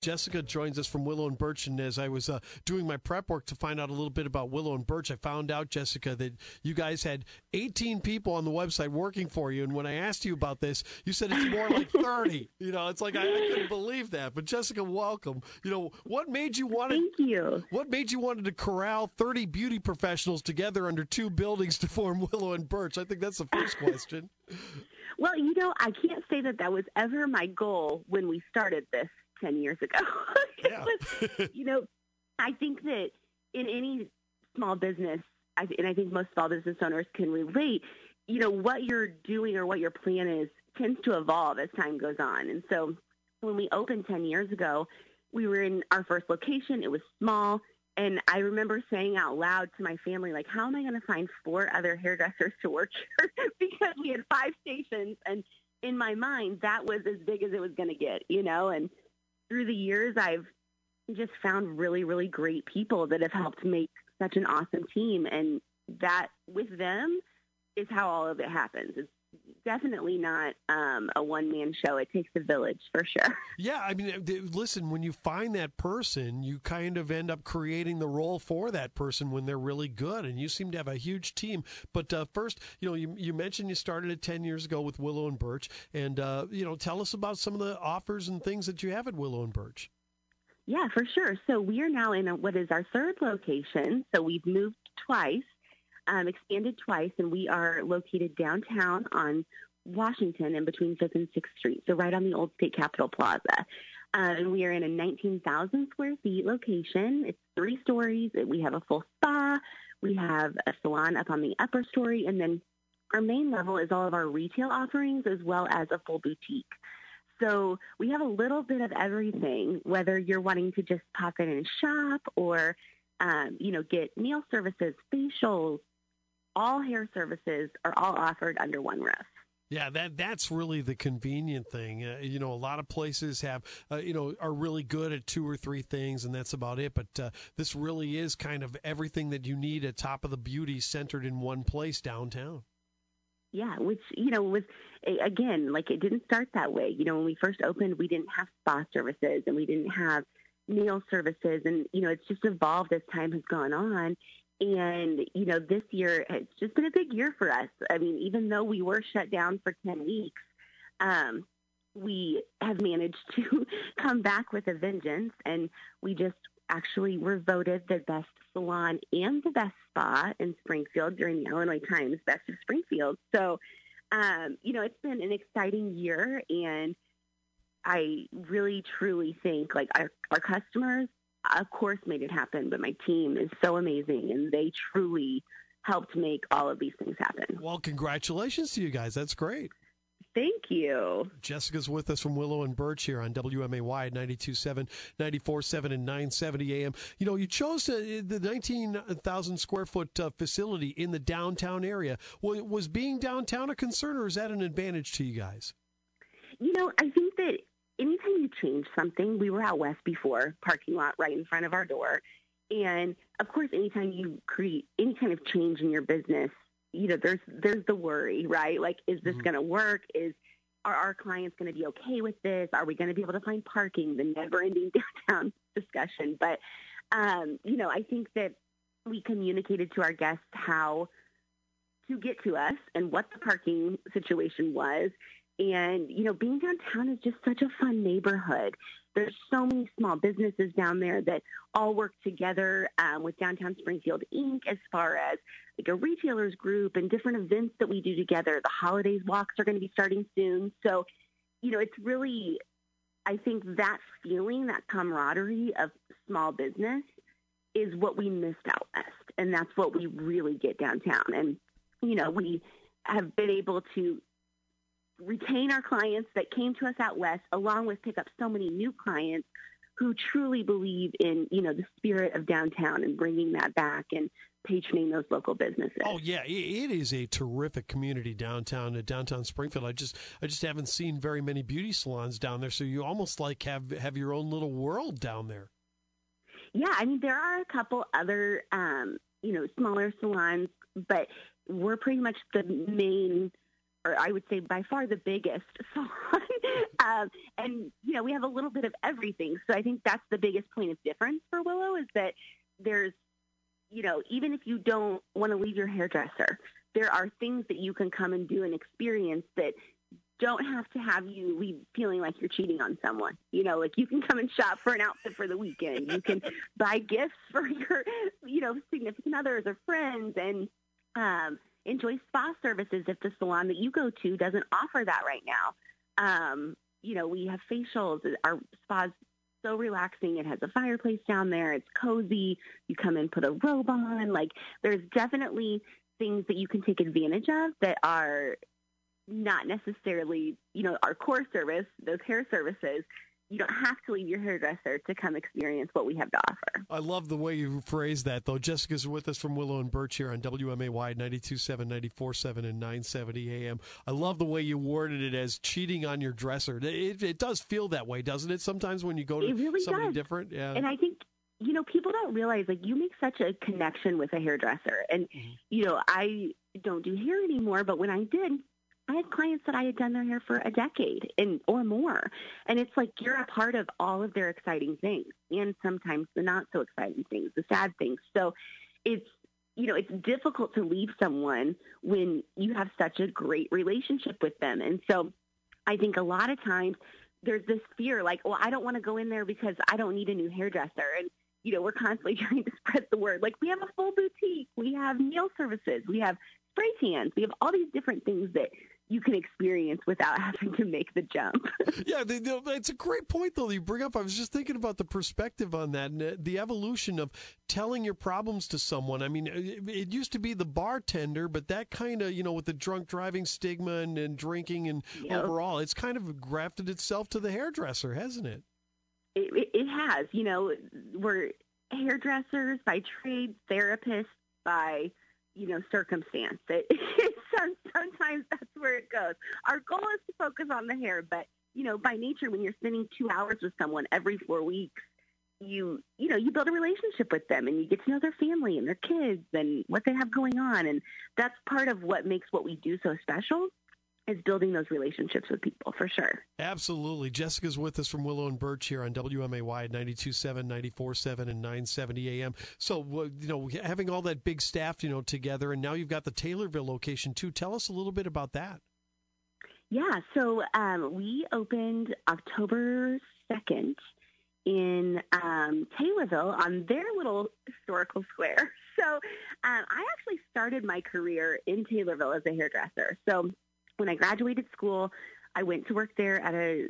Jessica joins us from Willow and Birch, and as I was uh, doing my prep work to find out a little bit about Willow and Birch, I found out, Jessica, that you guys had 18 people on the website working for you. And when I asked you about this, you said it's more like 30. you know, it's like I, I, couldn't believe that. But Jessica, welcome. You know, what made you want to? Thank you. What made you wanted to corral 30 beauty professionals together under two buildings to form Willow and Birch? I think that's the first question. well, you know, I can't say that that was ever my goal when we started this 10 years ago. Yeah. was, you know, I think that in any small business, and I think most small business owners can relate, you know, what you're doing or what your plan is tends to evolve as time goes on. And so when we opened 10 years ago, we were in our first location. It was small. And I remember saying out loud to my family, like, how am I going to find four other hairdressers to work here? because we had five stations. And in my mind, that was as big as it was going to get, you know? And through the years, I've just found really, really great people that have helped make such an awesome team. And that with them is how all of it happens. It's definitely not um, a one man show. It takes a village for sure. Yeah, I mean, listen, when you find that person, you kind of end up creating the role for that person when they're really good, and you seem to have a huge team. But uh, first, you know, you, you mentioned you started it ten years ago with Willow and Birch, and uh, you know, tell us about some of the offers and things that you have at Willow and Birch. Yeah, for sure. So we are now in a, what is our third location. So we've moved twice um, expanded twice, and we are located downtown on Washington in between 5th and 6th Street, so right on the old State Capitol Plaza. Uh, and we are in a 19,000 square feet location. It's three stories. We have a full spa. We have a salon up on the upper story. And then our main level is all of our retail offerings as well as a full boutique. So we have a little bit of everything, whether you're wanting to just pop in and shop or, um, you know, get meal services, facials, all hair services are all offered under one roof. Yeah, that that's really the convenient thing. Uh, you know, a lot of places have, uh, you know, are really good at two or three things, and that's about it. But uh, this really is kind of everything that you need at top of the beauty centered in one place downtown. Yeah, which you know was again like it didn't start that way. You know, when we first opened, we didn't have spa services and we didn't have meal services, and you know, it's just evolved as time has gone on. And, you know, this year, it's just been a big year for us. I mean, even though we were shut down for 10 weeks, um, we have managed to come back with a vengeance. And we just actually were voted the best salon and the best spa in Springfield during the Illinois Times Best of Springfield. So, um, you know, it's been an exciting year. And I really, truly think like our, our customers of course, made it happen, but my team is so amazing and they truly helped make all of these things happen. Well, congratulations to you guys. That's great. Thank you. Jessica's with us from Willow and Birch here on WMAY 92.7, 94.7, and 970 AM. You know, you chose uh, the 19,000 square foot uh, facility in the downtown area. Was being downtown a concern or is that an advantage to you guys? You know, I think that anytime you change something, we were out west before, parking lot right in front of our door. And of course, anytime you create any kind of change in your business, you know, there's there's the worry, right? Like, is this mm-hmm. going to work? Is are our clients going to be okay with this? Are we going to be able to find parking? The never-ending downtown discussion. But um, you know, I think that we communicated to our guests how to get to us and what the parking situation was and, you know, being downtown is just such a fun neighborhood. There's so many small businesses down there that all work together um, with Downtown Springfield Inc. as far as like a retailers group and different events that we do together. The holidays walks are going to be starting soon. So, you know, it's really, I think that feeling, that camaraderie of small business is what we missed out west. And that's what we really get downtown. And, you know, we have been able to retain our clients that came to us out west, along with pick up so many new clients who truly believe in you know the spirit of downtown and bringing that back and patroning those local businesses. Oh yeah, it is a terrific community downtown at downtown Springfield. I just I just haven't seen very many beauty salons down there, so you almost like have have your own little world down there. Yeah, I mean there are a couple other um, you know smaller salons, but we're pretty much the main or I would say by far the biggest salon. um, and, you know, we have a little bit of everything. So I think that's the biggest point of difference for Willow is that there's, you know, even if you don't want to leave your hairdresser, there are things that you can come and do and experience that don't have to have you leave feeling like you're cheating on someone. You know, like you can come and shop for an outfit for the weekend. You can buy gifts for your, you know, significant others or friends and um, enjoy spa services if the salon that you go to doesn't offer that right now. Um, you know, we have facials. Our spa's so relaxing. It has a fireplace down there. It's cozy. You come in, put a robe on. Like there's definitely things that you can take advantage of that are not necessarily, you know, our core service, those hair services, you don't have to leave your hairdresser to come experience what we have to offer. I love the way you phrase that, though. Jessica's with us from Willow and Birch here on WMAY 92.7, 94.7, and 970 AM. I love the way you worded it as cheating on your dresser. It, it does feel that way, doesn't it? Sometimes when you go to really somebody does. different. Yeah. And I think you know, people don't realize like you make such a connection with a hairdresser. And, mm-hmm. you know, I don't do hair anymore, but when I did, I had clients that I had done their hair for a decade and or more. And it's like you're a part of all of their exciting things and sometimes the not so exciting things, the sad things. So it's you know, it's difficult to leave someone when you have such a great relationship with them. And so I think a lot of times there's this fear like, well, I don't want to go in there because I don't need a new hairdresser. And you know, we're constantly trying to spread the word. Like we have a full boutique, we have meal services, we have spray tans, we have all these different things that you can experience without having to make the jump. yeah, they, they, it's a great point though you bring up. I was just thinking about the perspective on that and the evolution of telling your problems to someone. I mean, it, it used to be the bartender, but that kind of you know with the drunk driving stigma and, and drinking and yep. overall, it's kind of grafted itself to the hairdresser, hasn't it? It, it has. You know, we're hairdressers by trade, therapists by you know, circumstance. It, sometimes that's where it goes. Our goal is to focus on the hair, but you know, by nature, when you're spending two hours with someone every four weeks, you you know you build a relationship with them and you get to know their family and their kids and what they have going on, and that's part of what makes what we do so special is building those relationships with people for sure. Absolutely. Jessica's with us from Willow and Birch here on WMAY at 92.7, 94.7, and 970 AM. So, you know, having all that big staff, you know, together, and now you've got the Taylorville location too. Tell us a little bit about that. Yeah. So um, we opened October 2nd in um, Taylorville on their little historical square. So um, I actually started my career in Taylorville as a hairdresser. So when I graduated school, I went to work there at a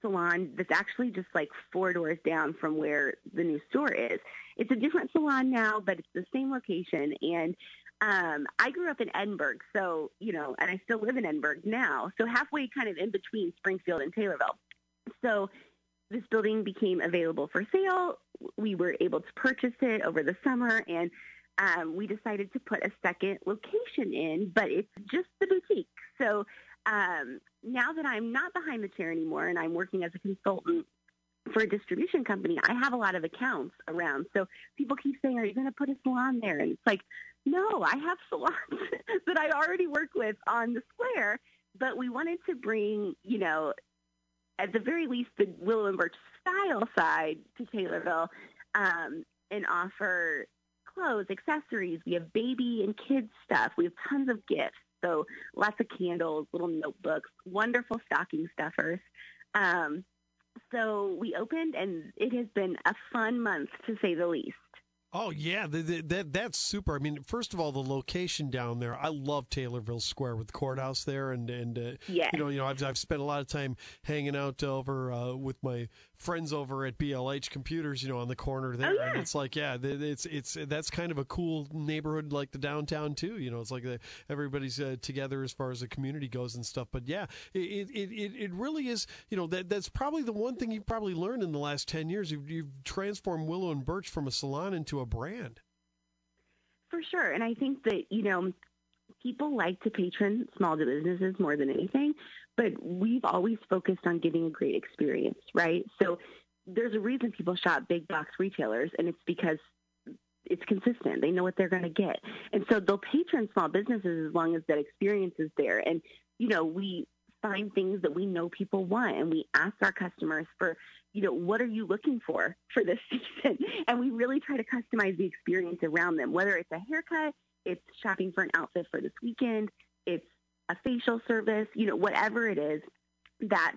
salon that's actually just like four doors down from where the new store is. It's a different salon now, but it's the same location. And um, I grew up in Edinburg, so, you know, and I still live in Edinburg now. So halfway kind of in between Springfield and Taylorville. So this building became available for sale. We were able to purchase it over the summer and um, we decided to put a second location in, but it's just the boutique. So um, now that I'm not behind the chair anymore and I'm working as a consultant for a distribution company, I have a lot of accounts around. So people keep saying, "Are you going to put a salon there?" And it's like, no, I have salons that I already work with on the square, but we wanted to bring, you know, at the very least, the Willow and Birch style side to Taylorville um, and offer clothes, accessories. We have baby and kids stuff. We have tons of gifts. So lots of candles, little notebooks, wonderful stocking stuffers. Um, so we opened, and it has been a fun month to say the least. Oh yeah, that that's super. I mean, first of all, the location down there. I love Taylorville Square with the courthouse there, and and uh, yes. you know, you know, I've I've spent a lot of time hanging out over uh, with my friends over at BLH Computers, you know, on the corner there, oh, yeah. and it's like, yeah, it's it's that's kind of a cool neighborhood like the downtown too. You know, it's like the, everybody's uh, together as far as the community goes and stuff. But yeah, it, it it it really is. You know, that that's probably the one thing you've probably learned in the last ten years. You've, you've transformed Willow and Birch from a salon into a brand. For sure, and I think that you know people like to patron small businesses more than anything, but we've always focused on giving a great experience, right? So there's a reason people shop big box retailers, and it's because it's consistent. They know what they're going to get. And so they'll patron small businesses as long as that experience is there. And you know, we find things that we know people want and we ask our customers for, you know, what are you looking for for this season? And we really try to customize the experience around them, whether it's a haircut, it's shopping for an outfit for this weekend, it's a facial service, you know, whatever it is that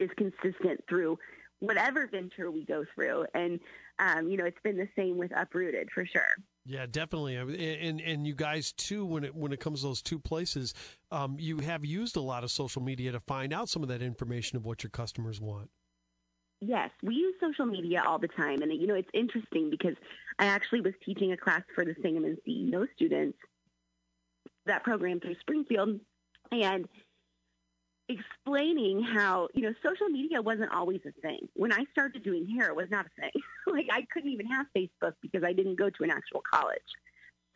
is consistent through whatever venture we go through. And, um, you know, it's been the same with Uprooted for sure. Yeah, definitely, and and you guys too. When it when it comes to those two places, um, you have used a lot of social media to find out some of that information of what your customers want. Yes, we use social media all the time, and you know it's interesting because I actually was teaching a class for the Sangamon CEO students that program through Springfield, and explaining how, you know, social media wasn't always a thing. When I started doing hair, it was not a thing. like I couldn't even have Facebook because I didn't go to an actual college.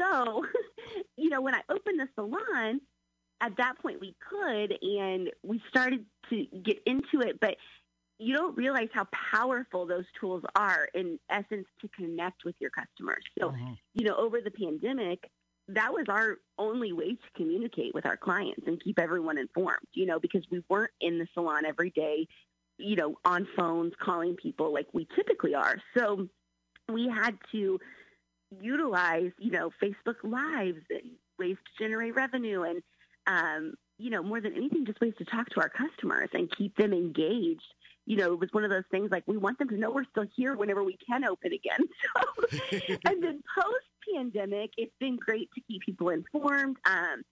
So, you know, when I opened the salon, at that point we could and we started to get into it, but you don't realize how powerful those tools are in essence to connect with your customers. So, mm-hmm. you know, over the pandemic, that was our only way to communicate with our clients and keep everyone informed, you know, because we weren't in the salon every day, you know, on phones calling people like we typically are. So we had to utilize, you know, Facebook Lives and ways to generate revenue and, um, you know, more than anything, just ways to talk to our customers and keep them engaged. You know, it was one of those things like we want them to know we're still here whenever we can open again. So, and then post pandemic, it's been great to keep people informed um,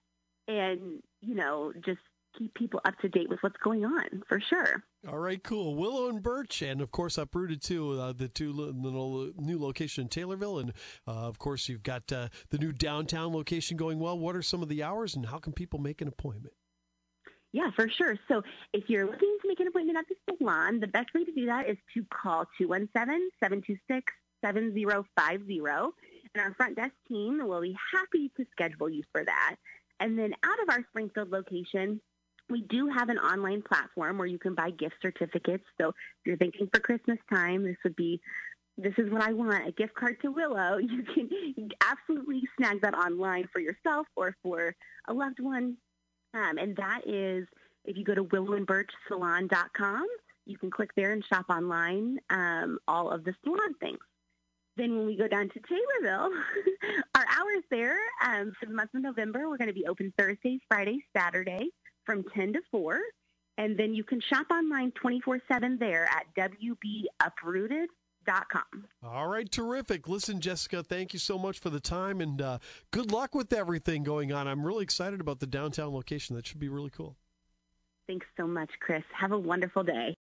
and, you know, just keep people up to date with what's going on for sure. All right, cool. Willow and Birch, and of course Uprooted too. Uh, the two the new location in Taylorville, and uh, of course you've got uh, the new downtown location going well. What are some of the hours, and how can people make an appointment? Yeah, for sure. So if you're looking to make an appointment at the salon, the best way to do that is to call 217 726 7050 and our front desk team will be happy to schedule you for that. And then out of our Springfield location, we do have an online platform where you can buy gift certificates. So if you're thinking for Christmas time, this would be this is what I want, a gift card to Willow. You can absolutely snag that online for yourself or for a loved one. Um, and that is if you go to willowandbirchsalon.com, you can click there and shop online um, all of the salon things. Then when we go down to Taylorville, our hours there um, for the month of November, we're going to be open Thursday, Friday, Saturday from 10 to 4. And then you can shop online 24-7 there at All right, terrific. Listen, Jessica, thank you so much for the time and uh, good luck with everything going on. I'm really excited about the downtown location. That should be really cool. Thanks so much, Chris. Have a wonderful day.